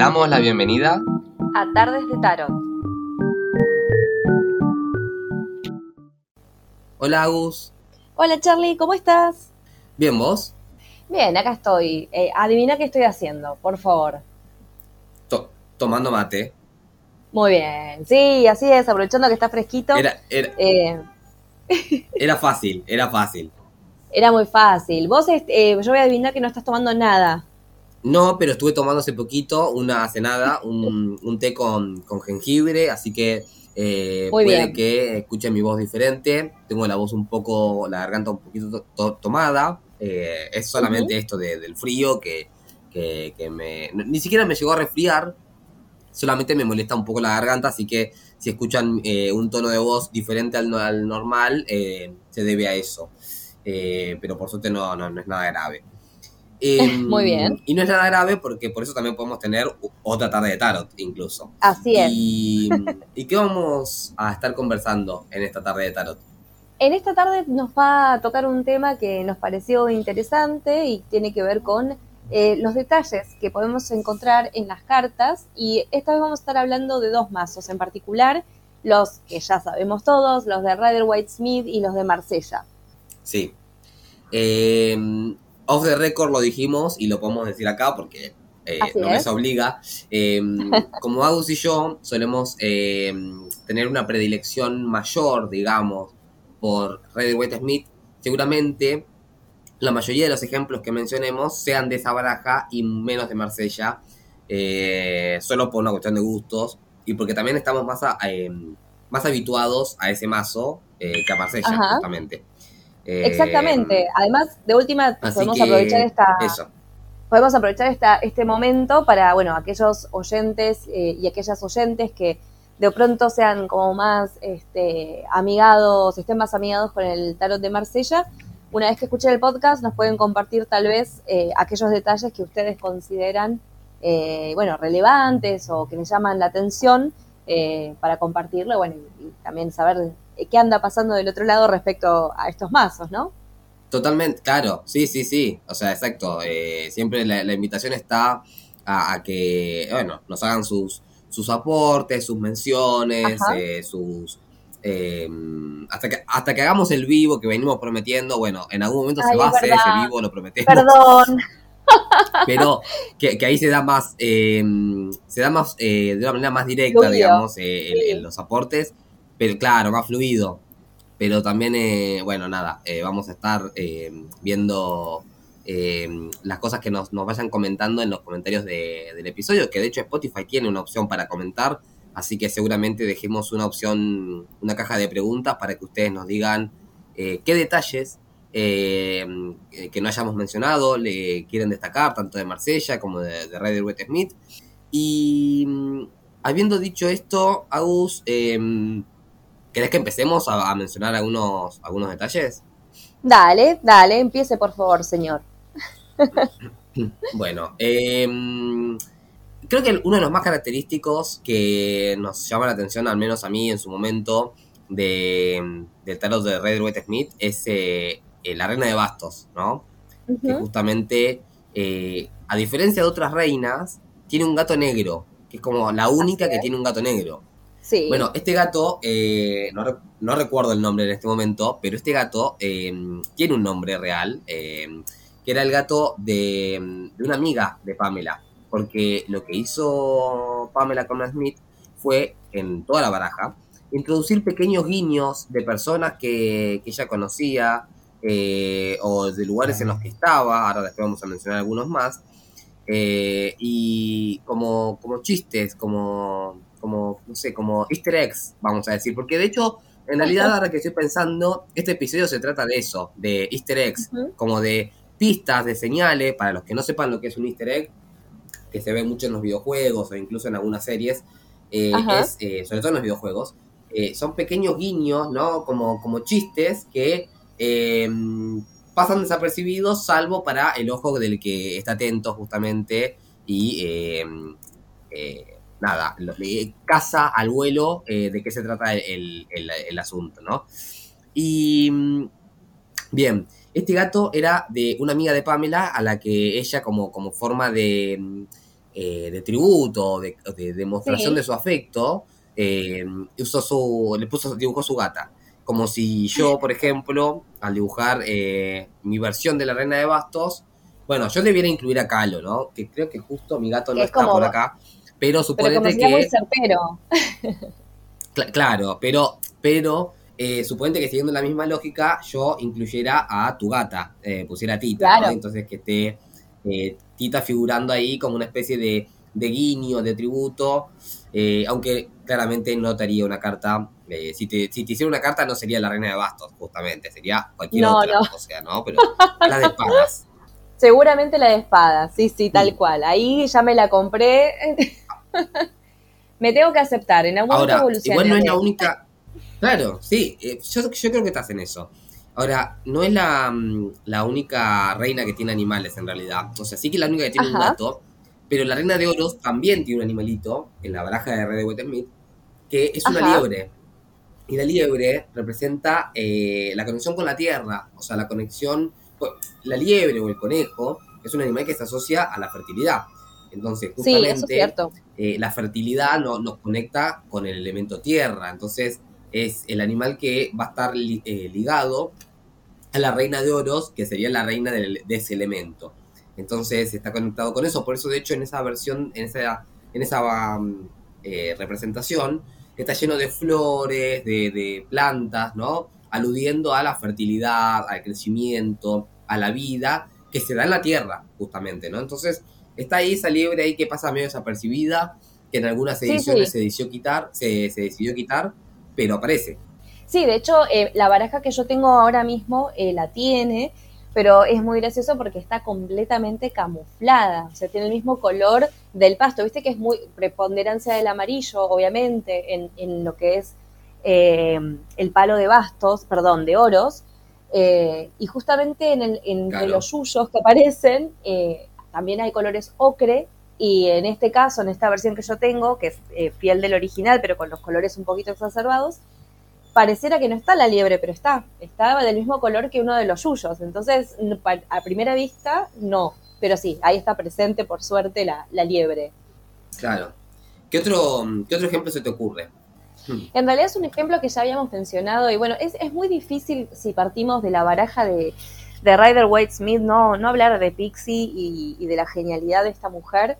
damos la bienvenida a Tardes de Tarot. Hola Agus. Hola Charlie, ¿cómo estás? Bien, ¿vos? Bien, acá estoy. Eh, adivina qué estoy haciendo, por favor. tomando mate. Muy bien, sí, así es, aprovechando que está fresquito. Era, era, eh, era fácil, era fácil. Era muy fácil. Vos, eh, yo voy a adivinar que no estás tomando nada. No, pero estuve tomando hace poquito una cenada, un, un té con, con, jengibre, así que eh, puede que escuchen mi voz diferente. Tengo la voz un poco, la garganta un poquito tomada. Eh, es solamente esto del frío que, que, que, me... Ni siquiera me llegó a resfriar, solamente me molesta un poco la garganta, así que si escuchan eh, un tono de voz diferente al, al normal, eh, se debe a eso. Eh, pero por suerte no, no, no es nada grave. Muy bien. Y no es nada grave porque por eso también podemos tener otra tarde de tarot, incluso. Así es. Y, ¿Y qué vamos a estar conversando en esta tarde de tarot? En esta tarde nos va a tocar un tema que nos pareció interesante y tiene que ver con eh, los detalles que podemos encontrar en las cartas y esta vez vamos a estar hablando de dos mazos en particular, los que ya sabemos todos, los de Rider White Smith y los de Marsella. Sí. Eh, off the record lo dijimos y lo podemos decir acá porque eh, no me obliga. Em, como Agus y yo solemos em, tener una predilección mayor, digamos, por Red White Smith, seguramente la mayoría de los ejemplos que mencionemos sean de esa baraja y menos de Marsella, eh, solo por una cuestión de gustos y porque también estamos más, em, más habituados a ese mazo eh, que a Marsella, justamente. Exactamente. Además, de última, podemos aprovechar esta. Podemos aprovechar esta, este momento para, bueno, aquellos oyentes eh, y aquellas oyentes que de pronto sean como más este, amigados, estén más amigados con el tarot de Marsella. Una vez que escuchen el podcast, nos pueden compartir tal vez eh, aquellos detalles que ustedes consideran, eh, bueno, relevantes o que les llaman la atención para compartirlo, bueno, y también saber eh, qué anda pasando del otro lado respecto a estos mazos, ¿no? Totalmente, claro, sí, sí, sí, o sea, exacto, eh, siempre la, invitación está a, que, bueno, nos hagan sus, sus aportes, sus menciones, eh, sus... Em, hasta, que, hasta que hagamos el vivo que venimos prometiendo, bueno, en algún momento se va a hacer ese vivo, lo prometemos. Perdón. Pero que, ahí se da más, em, se da más, de una manera más directa, digamos, en los aportes pero claro, más fluido. Pero también, eh, bueno, nada, eh, vamos a estar eh, viendo las cosas que nos, vayan comentando en los comentarios del episodio, que de hecho Spotify tiene una opción para comentar, así que seguramente dejemos una opción, una caja de preguntas para que ustedes nos digan qué detalles que no hayamos mencionado le quieren destacar, tanto de Marsella como de, de Ryder Wet Smith. Y mm, habiendo dicho esto, Agus, ¿Querés que empecemos a, mencionar algunos, algunos detalles? Dale, dale, empiece por favor, señor. bueno, em, creo que uno de los más característicos que nos llama la atención, al menos a mí en su momento, de, del tarot de Red White Smith es eh, eh, la reina de bastos, ¿no? Que justamente, eh, a diferencia de otras reinas, tiene un gato negro, que es como la única que tiene un gato negro. Bueno, este gato, eh, no, recuerdo el nombre en este momento, pero este gato eh, tiene un nombre real, eh, que era el gato de, una amiga de Pamela, porque lo que hizo Pamela con Smith fue, en toda la baraja, introducir pequeños guiños de personas que, ella conocía o de lugares en los que estaba, ahora después vamos a mencionar algunos más, y como, como chistes, como como, no sé, como easter eggs, vamos a decir, porque de hecho, en realidad ahora que estoy pensando, este episodio se trata de eso, de easter eggs, como de pistas, de señales, para los que no sepan lo que es un easter egg, que se ve mucho en los videojuegos o incluso en algunas series, eh, es, eh, sobre todo en los videojuegos, eh, son pequeños guiños, ¿no? Como, como chistes que em, pasan desapercibidos, salvo para el ojo del que está atento justamente y em, nada, le caza al vuelo eh, de qué se trata el, asunto, ¿no? Y mm, bien, este gato era de una amiga de Pamela a la que ella como, como forma de, mm, eh, de tributo, de, demostración de su afecto, eh, usó su, le puso, dibujó su gata. Como si yo, por ejemplo, al dibujar eh, mi versión de la reina de bastos, bueno, yo debiera incluir a Calo, ¿no? Que creo que justo mi gato no está por acá. Pero suponete que. Muy claro, pero, pero eh, suponete que siguiendo la misma lógica, yo incluyera a tu gata, eh, pusiera a Tita, entonces que esté eh, Tita figurando ahí como una especie de, de guiño, de tributo, eh, aunque claramente no te haría una carta, si, te, si te hiciera una carta no sería la reina de bastos, justamente, sería cualquier otra, o sea, ¿no? Pero la de espadas. Seguramente la de espadas, sí, sí, tal mm. cual. Ahí ya me la compré. me tengo que aceptar, en algún Ahora, Igual no es la única. Claro, sí, eh, yo, yo creo que estás en eso. Ahora, no es la, mm, la, única reina que tiene animales en realidad. O sea, sí que es la única que tiene un gato, pero la reina de oros también tiene un animalito en la baraja de Red de Smith, que es una liebre. Y la liebre representa eh, la conexión con la tierra, o sea, la conexión. Pues, la liebre o el conejo es un animal que se asocia a la fertilidad. Entonces, justamente, eh, la fertilidad no, nos conecta con el elemento tierra. Entonces, es el animal que va a estar eh, ligado a la reina de oros, que sería la reina de, ese elemento. Entonces está conectado con eso. Por eso, de hecho, en esa versión, en esa, en esa mm, eh, representación, está lleno de flores, de, plantas, ¿no? Aludiendo a la fertilidad, al crecimiento, a la vida que se da en la tierra, justamente, ¿no? Entonces, está ahí esa liebre ahí que pasa medio desapercibida, que en algunas ediciones se decidió quitar, se, se decidió quitar, pero aparece. Sí, de hecho, eh, la baraja que yo tengo ahora mismo eh, la tiene, pero es muy gracioso porque está completamente camuflada, o sea, tiene el mismo color del pasto, viste que es muy preponderancia del amarillo, obviamente, en, lo que es eh, el palo de bastos, perdón, de oros, y justamente en el, entre los suyos que aparecen, también hay colores ocre, y en este caso, en esta versión que yo tengo, que es eh, fiel del original, pero con los colores un poquito exacerbados, pareciera que no está la liebre, pero está. Está del mismo color que uno de los suyos. Entonces, a primera vista, no. Pero sí, ahí está presente, por suerte, la, liebre. Claro. ¿Qué otro, ¿Qué otro ejemplo se te ocurre? Hmm. En realidad es un ejemplo que ya habíamos mencionado y bueno, es, es muy difícil si partimos de la baraja de, de Ryder White Smith, no, no hablar de Pixie y, de la genialidad de esta mujer.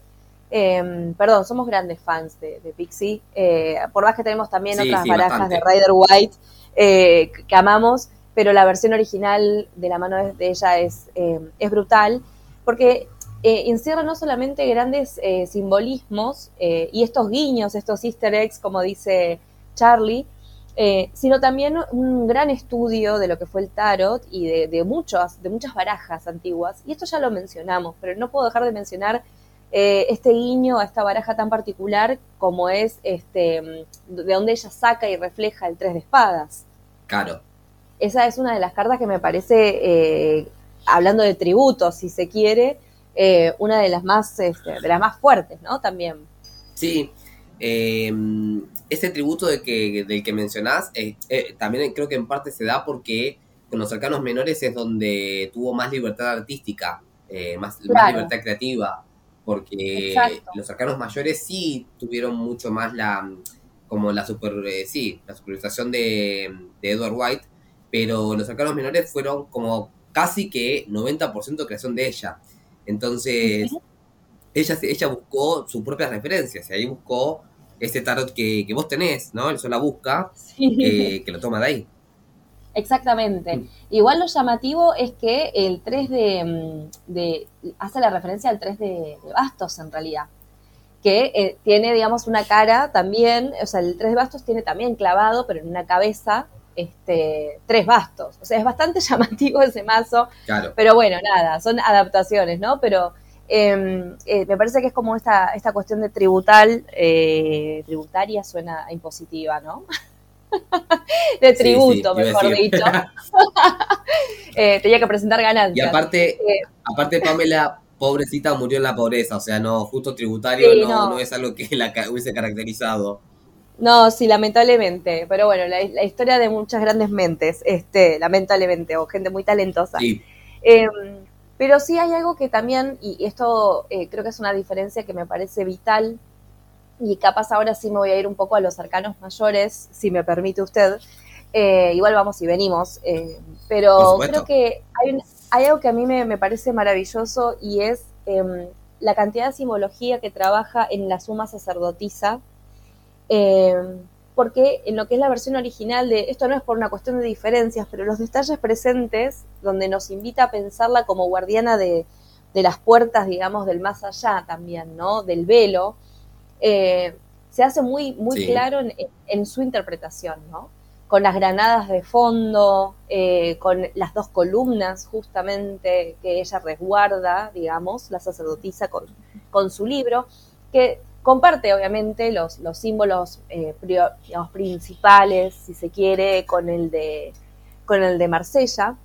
Em, perdón, somos grandes fans de, Pixie, eh, por más que tenemos también otras barajas de Ryder White eh, que amamos, pero la versión original de la mano de, ella es, em, es brutal, porque eh, encierra no solamente grandes simbolismos y estos guiños, estos easter eggs, como dice Charlie, sino también un gran estudio de lo que fue el tarot y de, de, muchos, de muchas barajas antiguas. Y esto ya lo mencionamos, pero no puedo dejar de mencionar eh, este guiño a esta baraja tan particular como es este de donde ella saca y refleja el tres de espadas. Claro. Esa es una de las cartas que me parece, eh, hablando de tributos, si se quiere, eh, una de las más este, de las más fuertes, ¿no? También. Sí. Ese tributo de que, del que mencionás, también creo que en parte se da porque con los cercanos menores es donde tuvo más libertad artística, más, más libertad creativa porque los arcanos mayores sí tuvieron mucho más la como la super eh, sí la supervisación de, Edward White pero los arcanos menores fueron como casi que 90% creación de ella. Entonces ella ella buscó sus propias referencias y ahí buscó ese tarot que, vos tenés no él la busca eh, que lo toma de ahí Exactamente. Mm. Igual lo llamativo es que el 3 mm, de, hace la referencia al 3 de, bastos en realidad, que eh, tiene, digamos, una cara también, o sea, el 3 de bastos tiene también clavado, pero en una cabeza, este, tres bastos. O sea, es bastante llamativo ese mazo. Claro. Pero bueno, nada, son adaptaciones, ¿no? Pero em, eh, me parece que es como esta, esta cuestión de tributal, eh, tributaria suena impositiva, ¿no? de tributo, mejor dicho. Eh, tenía que presentar ganancias. Y aparte, eh, aparte Pamela, pobrecita, murió en la pobreza, o sea, no, justo tributario no, es algo que la hubiese caracterizado. No, sí, lamentablemente. Pero bueno, la, historia de muchas grandes mentes, este, lamentablemente, o gente muy talentosa. Em, Pero sí hay algo que también, y esto eh, creo que es una diferencia que me parece vital, y capaz ahora sí me voy a ir un poco a los arcanos mayores, si me permite usted. Eh, igual vamos y venimos, eh, pero creo que hay, hay, algo que a mí me, parece maravilloso y es em, la cantidad de simbología que trabaja en la suma sacerdotisa, em, porque en lo que es la versión original de, esto no es por una cuestión de diferencias, pero los detalles presentes, donde nos invita a pensarla como guardiana de, de las puertas, digamos, del más allá también, ¿no? Del velo, eh, se hace muy, muy claro en, su interpretación, ¿no? Con las granadas de fondo, eh, con las dos columnas justamente que ella resguarda, digamos, la sacerdotisa con, con su libro, que comparte obviamente los, los símbolos eh, principales, si se quiere, con el de, con el de Marsella,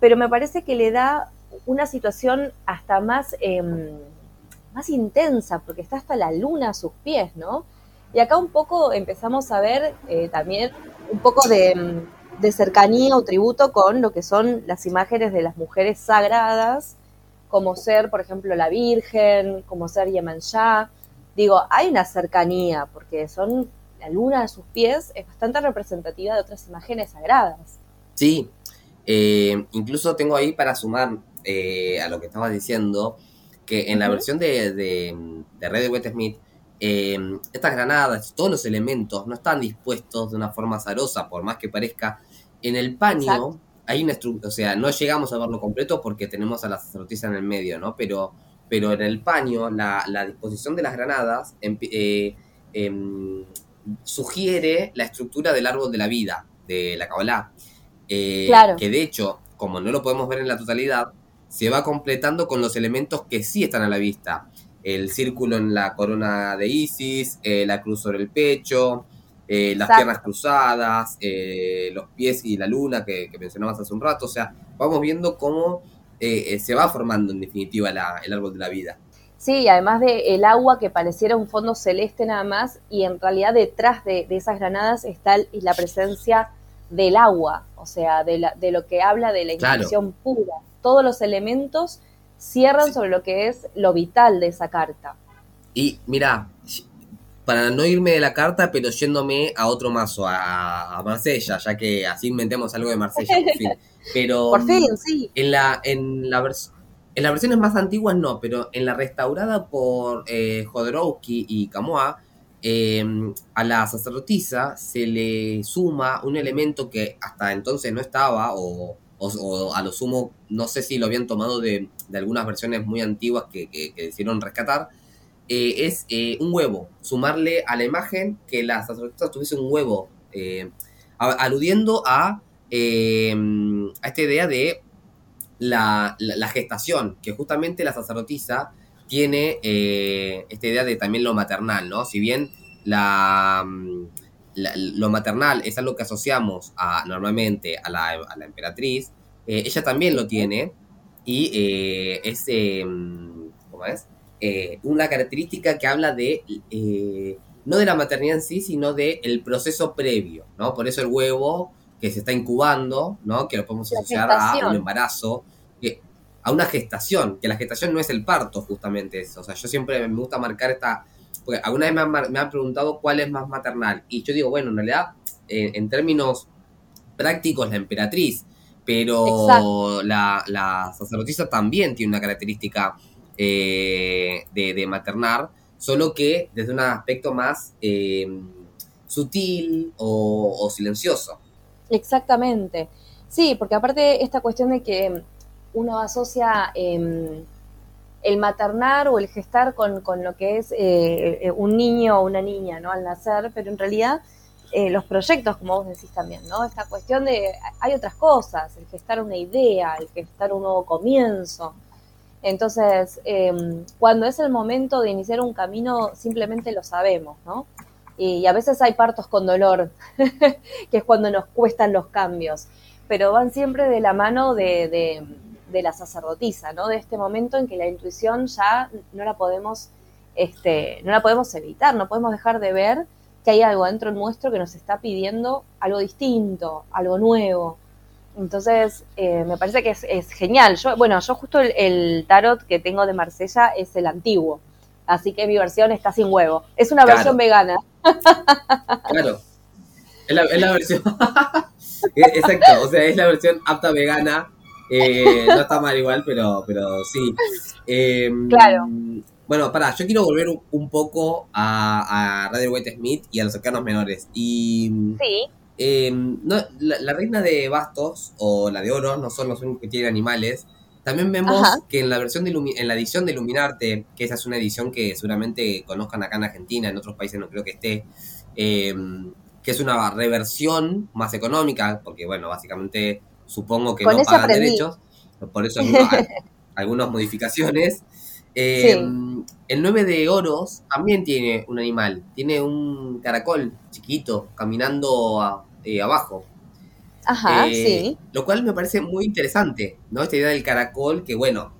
pero me parece que le da una situación hasta más em, más intensa, porque está hasta la luna a sus pies, ¿no? Y acá un poco empezamos a ver eh, también un poco de, cercanía o tributo con lo que son las imágenes de las mujeres sagradas, como ser, por ejemplo, la Virgen, como ser Yemanjá. Digo, hay una cercanía, porque son la luna a sus pies es bastante representativa de otras imágenes sagradas. Sí, eh, incluso tengo ahí para sumar eh, a lo que estabas diciendo, que en la versión de, de, de Red Wet Smith, eh, estas granadas, todos los elementos no están dispuestos de una forma azarosa, por más que parezca. En el paño hay una estructura, o sea, no llegamos a verlo completo porque tenemos a la sacerdotisa en el medio, ¿no? Pero, pero en el paño, la, disposición de las granadas eh, em, sugiere la estructura del árbol de la vida, de la Kabbalah. Eh, claro. Que de hecho, como no lo podemos ver en la totalidad, se va completando con los elementos que sí están a la vista. El círculo en la corona de Isis, eh, la cruz sobre el pecho, eh, las piernas cruzadas, eh, los pies y la luna que, mencionabas hace un rato. O sea, vamos viendo cómo se va formando en definitiva el árbol de la vida. Sí, además de el agua que pareciera un fondo celeste nada más, y en realidad detrás de, esas granadas está la presencia del agua, o sea, de, la, de lo que habla de la intención pura todos los elementos cierran sobre lo que es lo vital de esa carta. Y mira, para no irme de la carta, pero yéndome a otro mazo, a, Marsella, ya que así inventemos algo de Marsella por fin. Pero por fin, sí. En la, en la en las versiones más antiguas no, pero en la restaurada por eh, Jodorowsky y Camoa, em, a la sacerdotisa se le suma un elemento que hasta entonces no estaba o o, a lo sumo, no sé si lo habían tomado de, algunas versiones muy antiguas que, que, decidieron rescatar, eh, es eh, un huevo, sumarle a la imagen que las sacerdotisas tuviese un huevo, eh, aludiendo a, a esta idea de la, gestación, que justamente la sacerdotisa tiene esta idea de también lo maternal, ¿no? Si bien la, lo maternal es algo que asociamos a, normalmente a la, emperatriz, eh, ella también lo tiene y es, ¿cómo es? Eh, una característica que habla de, no de la maternidad en sí, sino del el proceso previo, ¿no? Por eso el huevo que se está incubando, ¿no? Que lo podemos asociar a un embarazo, a una gestación, que la gestación no es el parto justamente eso. O sea, yo siempre me gusta marcar esta porque alguna vez me han, preguntado cuál es más maternal. Y yo digo, bueno, en realidad, en términos prácticos, la emperatriz. Pero la, la, sacerdotisa también tiene una característica eh, de, maternar, solo que desde un aspecto más eh, sutil o, silencioso. Exactamente. Sí, porque aparte esta cuestión de que uno asocia em, el maternar o el gestar con, con lo que es eh, eh, un niño o una niña, ¿no? Al nacer, pero en realidad eh, los proyectos, como vos decís también, ¿no? Esta cuestión de, hay otras cosas, el gestar una idea, el gestar un nuevo comienzo. Entonces, em, cuando es el momento de iniciar un camino, simplemente lo sabemos, ¿no? Y, a veces hay partos con dolor, que es cuando nos cuestan los cambios, pero van siempre de la mano de de la sacerdotisa, ¿no? De este momento en que la intuición ya no la podemos, este, no la podemos evitar, no podemos dejar de ver que hay algo dentro nuestro que nos está pidiendo algo distinto, algo nuevo. Entonces, eh, me parece que es, genial. Yo, bueno, yo justo el, tarot que tengo de Marsella es el antiguo. Así que mi versión está sin huevo. Es una versión vegana. Claro. Es la, es la versión. Exacto. O sea, es la versión apta vegana. Eh, no está mal igual, pero, pero sí. Em, claro. Bueno, pará, yo quiero volver un poco a, a Radio White Smith y a los cercanos menores. Y. Sí Em, la, reina de bastos o la de oro no son los únicos que tienen animales. También vemos que en la versión de en la edición de Iluminarte, que esa es una edición que seguramente conozcan acá en Argentina, en otros países no creo que esté, em, que es una reversión más económica, porque bueno, básicamente supongo que no pagan derechos, por eso hay algunas modificaciones. Em, el 9 de oros también tiene un animal, tiene un caracol chiquito caminando eh, abajo. Ajá, eh, sí. Lo cual me parece muy interesante, ¿no? Esta idea del caracol, que bueno,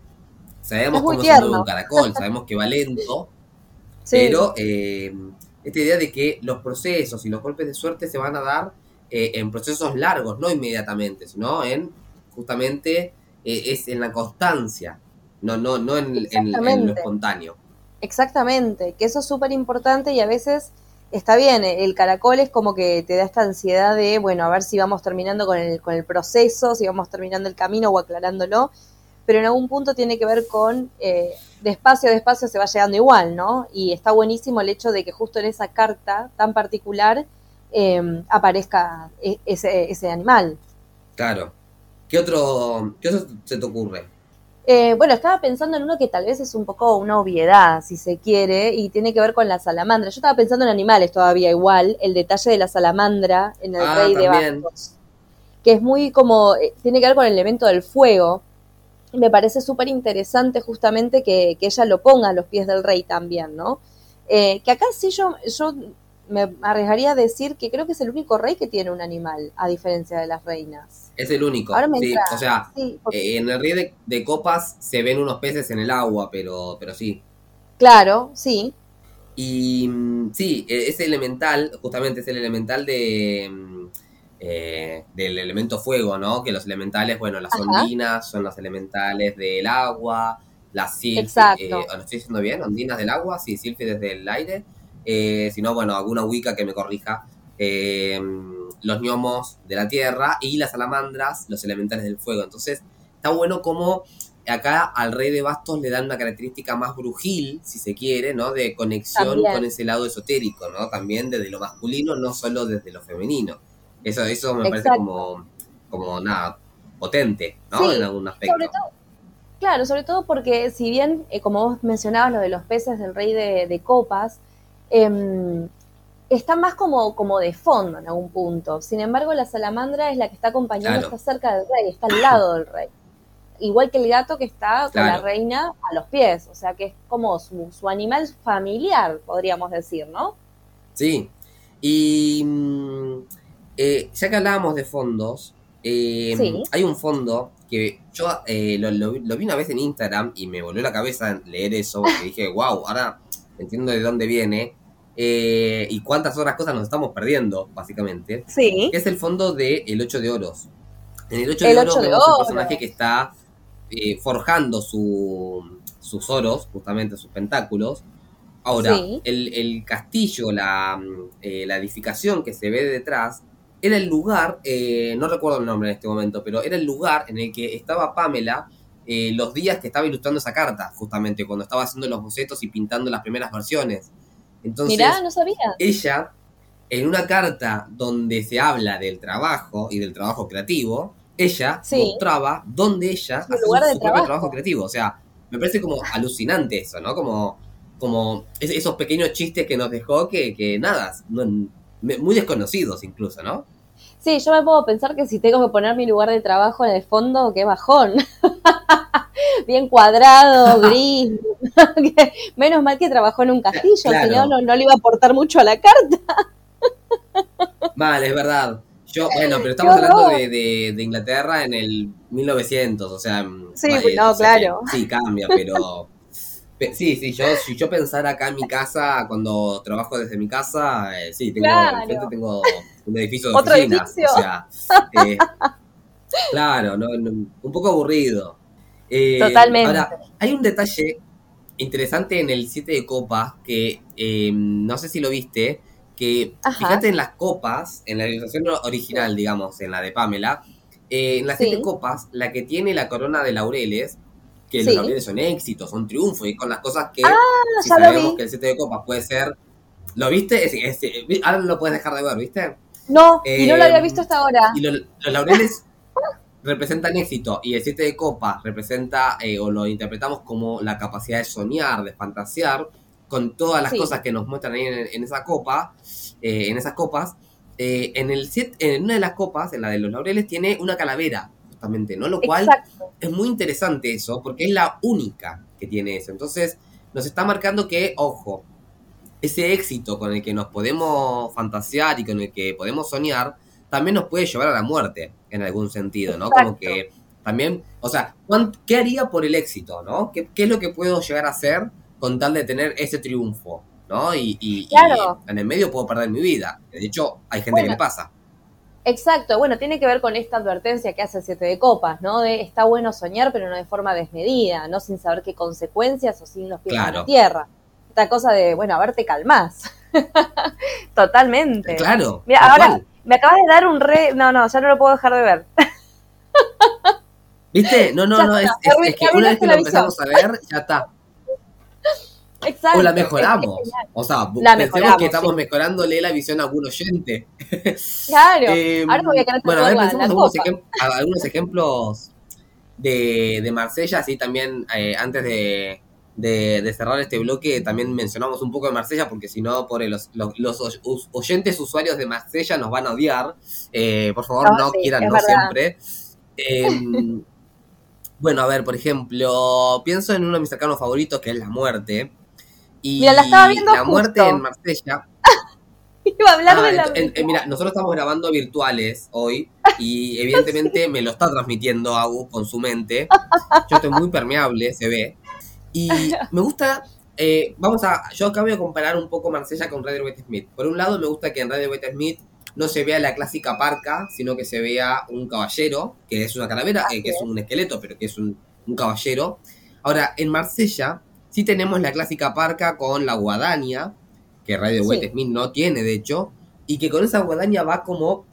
sabemos cómo se un caracol, sabemos que va lento, pero em, esta idea de que los procesos y los golpes de suerte se van a dar eh, en procesos largos, no inmediatamente, sino en justamente es en la constancia no, no, no en, lo espontáneo. Exactamente, que eso es súper importante y a veces está bien, el caracol es como que te da esta ansiedad de, bueno, a ver si vamos terminando con el, con el proceso, si vamos terminando el camino o aclarándolo, pero en algún punto tiene que ver con eh, despacio despacio se va llegando igual, ¿no? Y está buenísimo el hecho de que justo en esa carta tan particular em, aparezca e, ese, ese animal. Claro. ¿Qué otro, ¿Qué otro se te ocurre? Eh, bueno, estaba pensando en uno que tal vez es un poco una obviedad, si se quiere, y tiene que ver con la salamandra. Yo estaba pensando en animales todavía igual, el detalle de la salamandra en el ah, rey de bastos, que es muy como, eh, tiene que ver con el elemento del fuego. Y me parece súper interesante justamente que, ella lo ponga a los pies del rey también, ¿no? Eh, que acá sí yo, yo me arriesgaría a decir que creo que es el único rey que tiene un animal, a diferencia de las reinas. Es el único. sí, o sea, eh, en el rey de, copas se ven unos peces en el agua, pero, pero sí. Claro, sí. Y mm, sí, e, es elemental, justamente es el elemental de mm, eh, del elemento fuego, ¿no? Que los elementales, bueno, las ondinas son los elementales del agua, las silfides, eh, ¿lo estoy diciendo bien? Ondinas del agua, sí, silfides del aire eh, si no, bueno, alguna Wicca que me corrija, eh, los gnomos de la tierra y las salamandras, los elementales del fuego. Entonces, está bueno como acá al rey de bastos le dan una característica más brujil, si se quiere, ¿no? De conexión con ese lado esotérico, ¿no? También desde lo masculino, no solo desde lo femenino. Eso, eso me parece como, como nada, potente, ¿no? en algún aspecto. claro, sobre todo porque si bien, eh, como vos mencionabas lo de los peces del rey de copas, eh, está más como, como de fondo en algún punto. Sin embargo, la salamandra es la que está acompañando, está cerca del rey, está al lado del rey. Igual que el gato que está con la reina a los pies, o sea que es como su, animal familiar, podríamos decir, ¿no? Sí, y mm, eh, ya que hablábamos de fondos, em, hay un fondo que yo eh, lo, lo, vi una vez en Instagram y me volvió la cabeza leer eso, porque dije, wow, ahora entiendo de dónde viene, eh, y cuántas otras cosas nos estamos perdiendo, básicamente. Sí. es el fondo de El 8 de Oros. En el 8 de Oros vemos un personaje que está eh, forjando su, sus oros, justamente sus pentáculos. Ahora, el, castillo, la, eh, la, edificación que se ve detrás, era el lugar, no recuerdo el nombre en este momento, pero era el lugar en el que estaba Pamela los días que estaba ilustrando esa carta, justamente, cuando estaba haciendo los bocetos y pintando las primeras versiones. Entonces, no sabía. ella, en una carta donde se habla del trabajo y del trabajo creativo, ella mostraba dónde ella hacía su, propio trabajo creativo. O sea, me parece como alucinante eso, ¿no? Como, como esos pequeños chistes que nos dejó que, que nada, muy desconocidos incluso, ¿no? Sí, yo me puedo pensar que si tengo que poner mi lugar de trabajo en el fondo, qué bajón. Bien cuadrado, gris. Menos mal que trabajó en un castillo, si no, no, le iba a aportar mucho a la carta. vale, es verdad. Yo, bueno, pero estamos hablando de, de, Inglaterra en el 1900, o sea. Sí, no, claro. sí, cambia, pero Sí, sí, yo, si yo pensara acá en mi casa, cuando trabajo desde mi casa, eh, sí, tengo, tengo un edificio de ¿Otro Edificio? O sea, eh, Claro, no, un poco aburrido. Eh, Totalmente. Ahora, hay un detalle interesante en el 7 de copas que em, no sé si lo viste, que fíjate en las copas, en la ilustración original, digamos, en la de Pamela, eh, en las 7 copas, la que tiene la corona de laureles, que los laureles son éxitos, son triunfos, y con las cosas que ah, si sabemos que el 7 de copas puede ser. ¿Lo viste? ahora no lo puedes dejar de ver, ¿viste? No, y no lo había em, visto hasta ahora. Y los laureles representan éxito y el 7 de copas representa eh, o lo interpretamos como la capacidad de soñar, de fantasear con todas las cosas que nos muestran ahí en, esa copa, eh, en esas copas. Eh, en, el en una de las copas, en la de los laureles, tiene una calavera, justamente, ¿no? Lo cual es muy interesante eso, porque es la única que tiene eso. Entonces, nos está marcando que, ojo, ese éxito con el que nos podemos fantasear y con el que podemos soñar, también nos puede llevar a la muerte, en algún sentido, ¿no? Como que también, o sea, ¿qué haría por el éxito, ¿no? ¿Qué, es lo que puedo llegar a hacer con tal de tener ese triunfo, ¿no? Y, en el medio puedo perder mi vida. De hecho, hay gente que le pasa. Exacto, bueno, tiene que ver con esta advertencia que hace el Siete de Copas, ¿no? De está bueno soñar, pero no de forma desmedida, no sin saber qué consecuencias o sin los pies en la tierra. Esta cosa de, bueno, a ver, te calmás. Totalmente. Claro. Mira, ahora, me acabas de dar un re. No, no, ya no lo puedo dejar de ver. ¿Viste? No, no, no, es, que una vez que lo empezamos a ver, ya está. Exacto. O la mejoramos. o sea, pensemos que estamos mejorándole la visión a algún oyente. Claro. eh, Ahora voy a bueno, a ver, pensemos algunos, algunos, ejemplos de, de Marsella, así también eh, antes de, de, cerrar este bloque, también mencionamos un poco de Marsella, porque si no, por los, los, oyentes usuarios de Marsella nos van a odiar. Eh, por favor, no, quieran, no siempre. Em, bueno, a ver, por ejemplo, pienso en uno de mis cercanos favoritos, que es la muerte. Y mira, la estaba viendo la muerte en Marsella. Iba a hablar de ah, la en, Mira, nosotros estamos grabando virtuales hoy y evidentemente me lo está transmitiendo Agus con su mente. Yo estoy muy permeable, se ve. Y me gusta, eh, vamos a, yo acabo de comparar un poco Marsella con Red White Smith. Por un lado me gusta que en Red White Smith no se vea la clásica parca, sino que se vea un caballero, que es una calavera, eh, que es un esqueleto, pero que es un, caballero. Ahora, en Marsella sí tenemos la clásica parca con la guadaña, que Radio White Smith no tiene, de hecho, y que con esa guadaña va como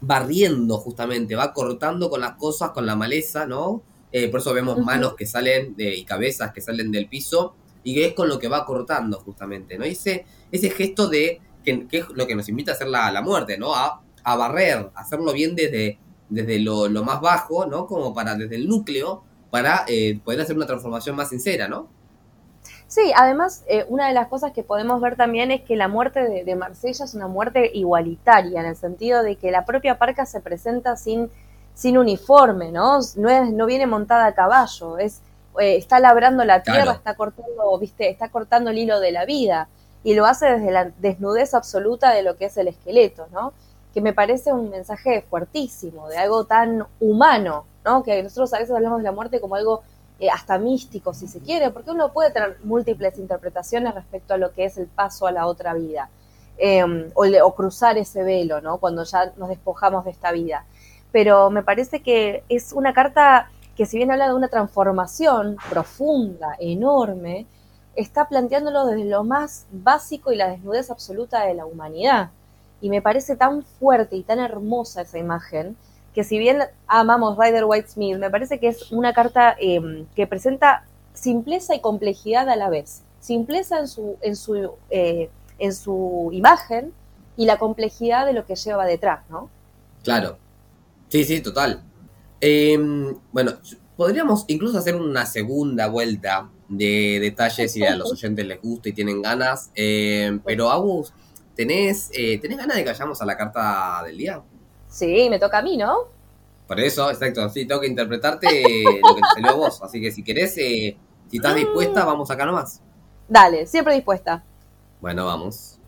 barriendo justamente, va cortando con las cosas, con la maleza, ¿no? Eh, por eso vemos manos que salen de, y cabezas que salen del piso y que es con lo que va cortando justamente, ¿no? ese, ese gesto de que, es lo que nos invita a hacer la, la muerte, ¿no? A, a, barrer, hacerlo bien desde, desde lo, más bajo, ¿no? Como para desde el núcleo, para eh, poder hacer una transformación más sincera, ¿no? Sí, además, eh, una de las cosas que podemos ver también es que la muerte de, de Marsella es una muerte igualitaria, en el sentido de que la propia parca se presenta sin sin uniforme, ¿no? No, es, no viene montada a caballo, es, eh, está labrando la tierra, está cortando, viste, está cortando el hilo de la vida y lo hace desde la desnudez absoluta de lo que es el esqueleto, ¿no? Que me parece un mensaje fuertísimo, de algo tan humano, ¿no? Que nosotros a veces hablamos de la muerte como algo eh, hasta místico, si se quiere, porque uno puede tener múltiples interpretaciones respecto a lo que es el paso a la otra vida, em, o, o cruzar ese velo, ¿no? Cuando ya nos despojamos de esta vida pero me parece que es una carta que si bien habla de una transformación profunda, enorme, está planteándolo desde lo más básico y la desnudez absoluta de la humanidad. Y me parece tan fuerte y tan hermosa esa imagen que si bien amamos Rider White Smith, me parece que es una carta em, que presenta simpleza y complejidad a la vez. Simpleza en su, en su, eh, en su imagen y la complejidad de lo que lleva detrás, ¿no? Claro, Sí, sí, total. Em, bueno, podríamos incluso hacer una segunda vuelta de detalles si a los oyentes les gusta y tienen ganas. Em, pero Agus, ¿tenés, eh, ¿tenés ganas de que vayamos a la carta del día? Sí, me toca a mí, ¿no? Por eso, exacto, sí, tengo que interpretarte lo que te salió vos. Así que si querés, eh, si estás dispuesta, vamos acá nomás. Dale, siempre dispuesta. Bueno, vamos.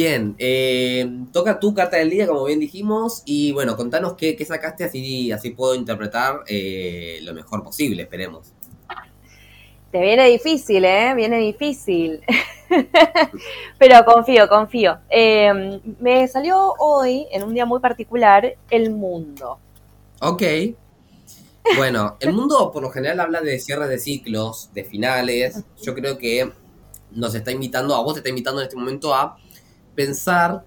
Bien, eh, toca tu carta del día, como bien dijimos, y bueno, contanos qué, sacaste, así, así puedo interpretar eh, lo mejor posible, esperemos. Te viene difícil, ¿eh? Viene difícil. Pero confío, confío. Em, me salió hoy, en un día muy particular, el mundo. Ok. Bueno, el mundo por lo general habla de cierres de ciclos, de finales. Yo creo que nos está invitando, a vos te está invitando en este momento a pensar,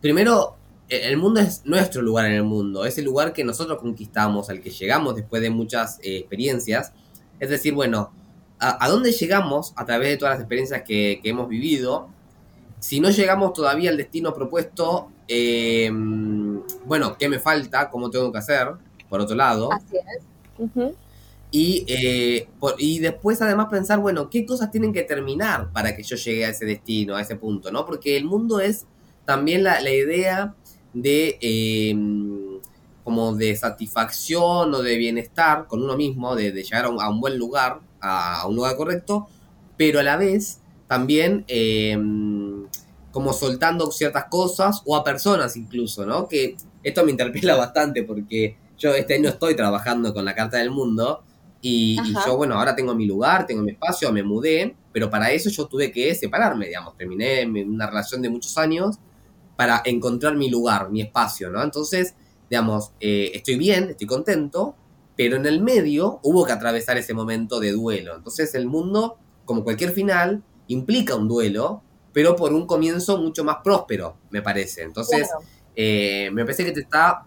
primero, e, el mundo es nuestro lugar en el mundo, es el lugar que nosotros conquistamos, al que llegamos después de muchas eh, experiencias. Es decir, bueno, a, dónde llegamos a través de todas las experiencias que, hemos vivido? Si no llegamos todavía al destino propuesto, em, bueno, ¿qué me falta? ¿Cómo tengo que hacer? Por otro lado. Así es. Y, eh, y después además pensar, bueno, ¿qué cosas tienen que terminar para que yo llegue a ese destino, a ese punto? ¿no? Porque el mundo es también la, idea de em, como de satisfacción o de bienestar con uno mismo, de, llegar a un, buen lugar, a, un lugar correcto, pero a la vez también em, como soltando ciertas cosas o a personas incluso, ¿no? Que esto me interpela bastante porque yo este año estoy trabajando con la Carta del Mundo y, yo, bueno, ahora tengo mi lugar, tengo mi espacio, me mudé, pero para eso yo tuve que separarme, digamos, terminé una relación de muchos años para encontrar mi lugar, mi espacio, ¿no? Entonces, digamos, eh, estoy bien, estoy contento, pero en el medio hubo que atravesar ese momento de duelo. Entonces el mundo, como cualquier final, implica un duelo, pero por un comienzo mucho más próspero, me parece. Entonces, eh, me parece que te está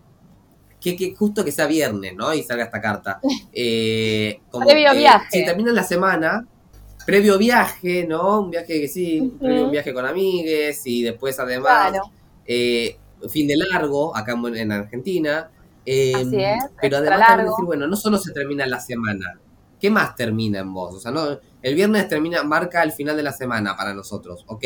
que, justo que sea viernes, ¿no? Y salga esta carta. Eh, previo viaje. Si termina la semana, previo viaje, ¿no? Un viaje que sí, previo un viaje con amigues y después además eh, fin de largo acá en, Argentina. Em, Así es, pero además también decir, bueno, no solo se termina la semana, ¿qué más termina en vos? O sea, no, el viernes termina, marca el final de la semana para nosotros, ok,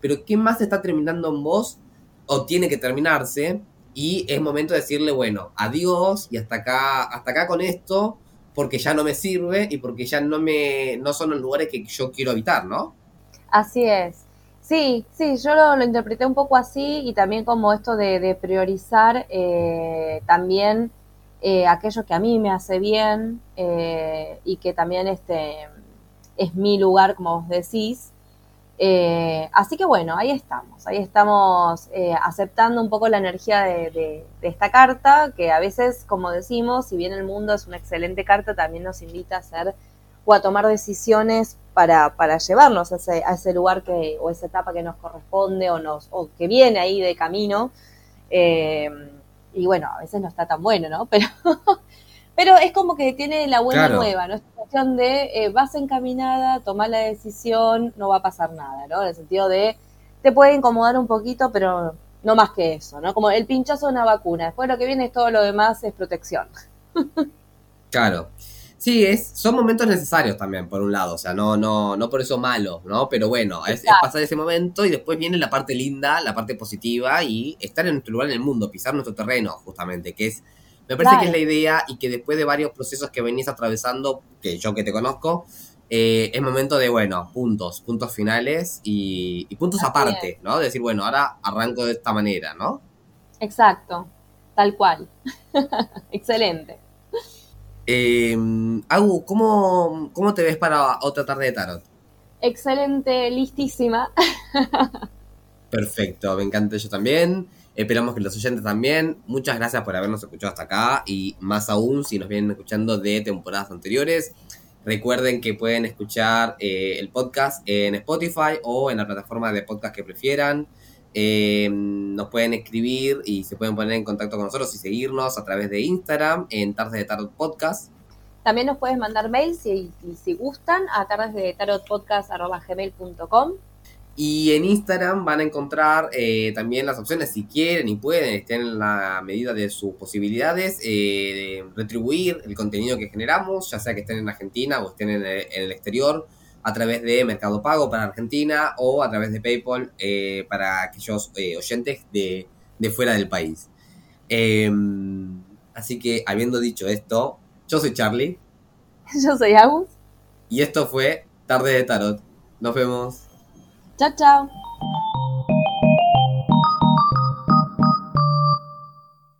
pero ¿qué más está terminando en vos o tiene que terminarse y es momento de decirle, bueno, adiós y hasta acá, hasta acá con esto, porque ya no me sirve y porque ya no me, no son los lugares que yo quiero habitar, ¿no? Así es. Sí, sí, yo lo, interpreté un poco así y también como esto de, priorizar eh, también eh, aquello que a mí me hace bien eh, y que también este es mi lugar, como vos decís, eh, así que bueno, ahí estamos, ahí estamos eh, aceptando un poco la energía de, esta carta, que a veces, como decimos, si bien el mundo es una excelente carta, también nos invita a hacer o a tomar decisiones para, para llevarnos a ese, a ese lugar que, o esa etapa que nos corresponde o, nos, o que viene ahí de camino. Eh, y bueno, a veces no está tan bueno, ¿no? Pero Pero es como que tiene la buena nueva, ¿no? Es cuestión de eh, vas encaminada, tomar la decisión, no va a pasar nada, ¿no? En el sentido de te puede incomodar un poquito, pero no más que eso, ¿no? Como el pinchazo de una vacuna. Después lo que viene es todo lo demás es protección. claro. Sí, es, son momentos necesarios también, por un lado, o sea, no, no, no por eso malo, ¿no? Pero bueno, es, es, pasar ese momento y después viene la parte linda, la parte positiva y estar en nuestro lugar en el mundo, pisar nuestro terreno, justamente, que es me parece que es la idea y que después de varios procesos que venís atravesando, que yo que te conozco, eh, es momento de, bueno, puntos, puntos finales y, puntos aparte, ¿no? decir, bueno, ahora arranco de esta manera, ¿no? Exacto, tal cual. Excelente. Eh, Agu, ¿cómo, ¿cómo te ves para otra tarde de tarot? Excelente, listísima. Perfecto, me encanta yo también. Esperamos que los oyentes también. Muchas gracias por habernos escuchado hasta acá y más aún si nos vienen escuchando de temporadas anteriores. Recuerden que pueden escuchar eh, el podcast en Spotify o en la plataforma de podcast que prefieran. Eh, nos pueden escribir y se pueden poner en contacto con nosotros y seguirnos a través de Instagram en Tardes de Tarot Podcast. También nos puedes mandar mails si, si gustan a tardes de tarotpodcast.gmail.com y en Instagram van a encontrar eh, también las opciones, si quieren y pueden, estén en la medida de sus posibilidades, eh, de retribuir el contenido que generamos, ya sea que estén en Argentina o estén en el, exterior, a través de Mercado Pago para Argentina o a través de PayPal eh, para aquellos oyentes de, de, fuera del país. Em, así que, habiendo dicho esto, yo soy Charlie. Yo soy Agus. Y esto fue Tarde de Tarot. Nos vemos. Chao, chao.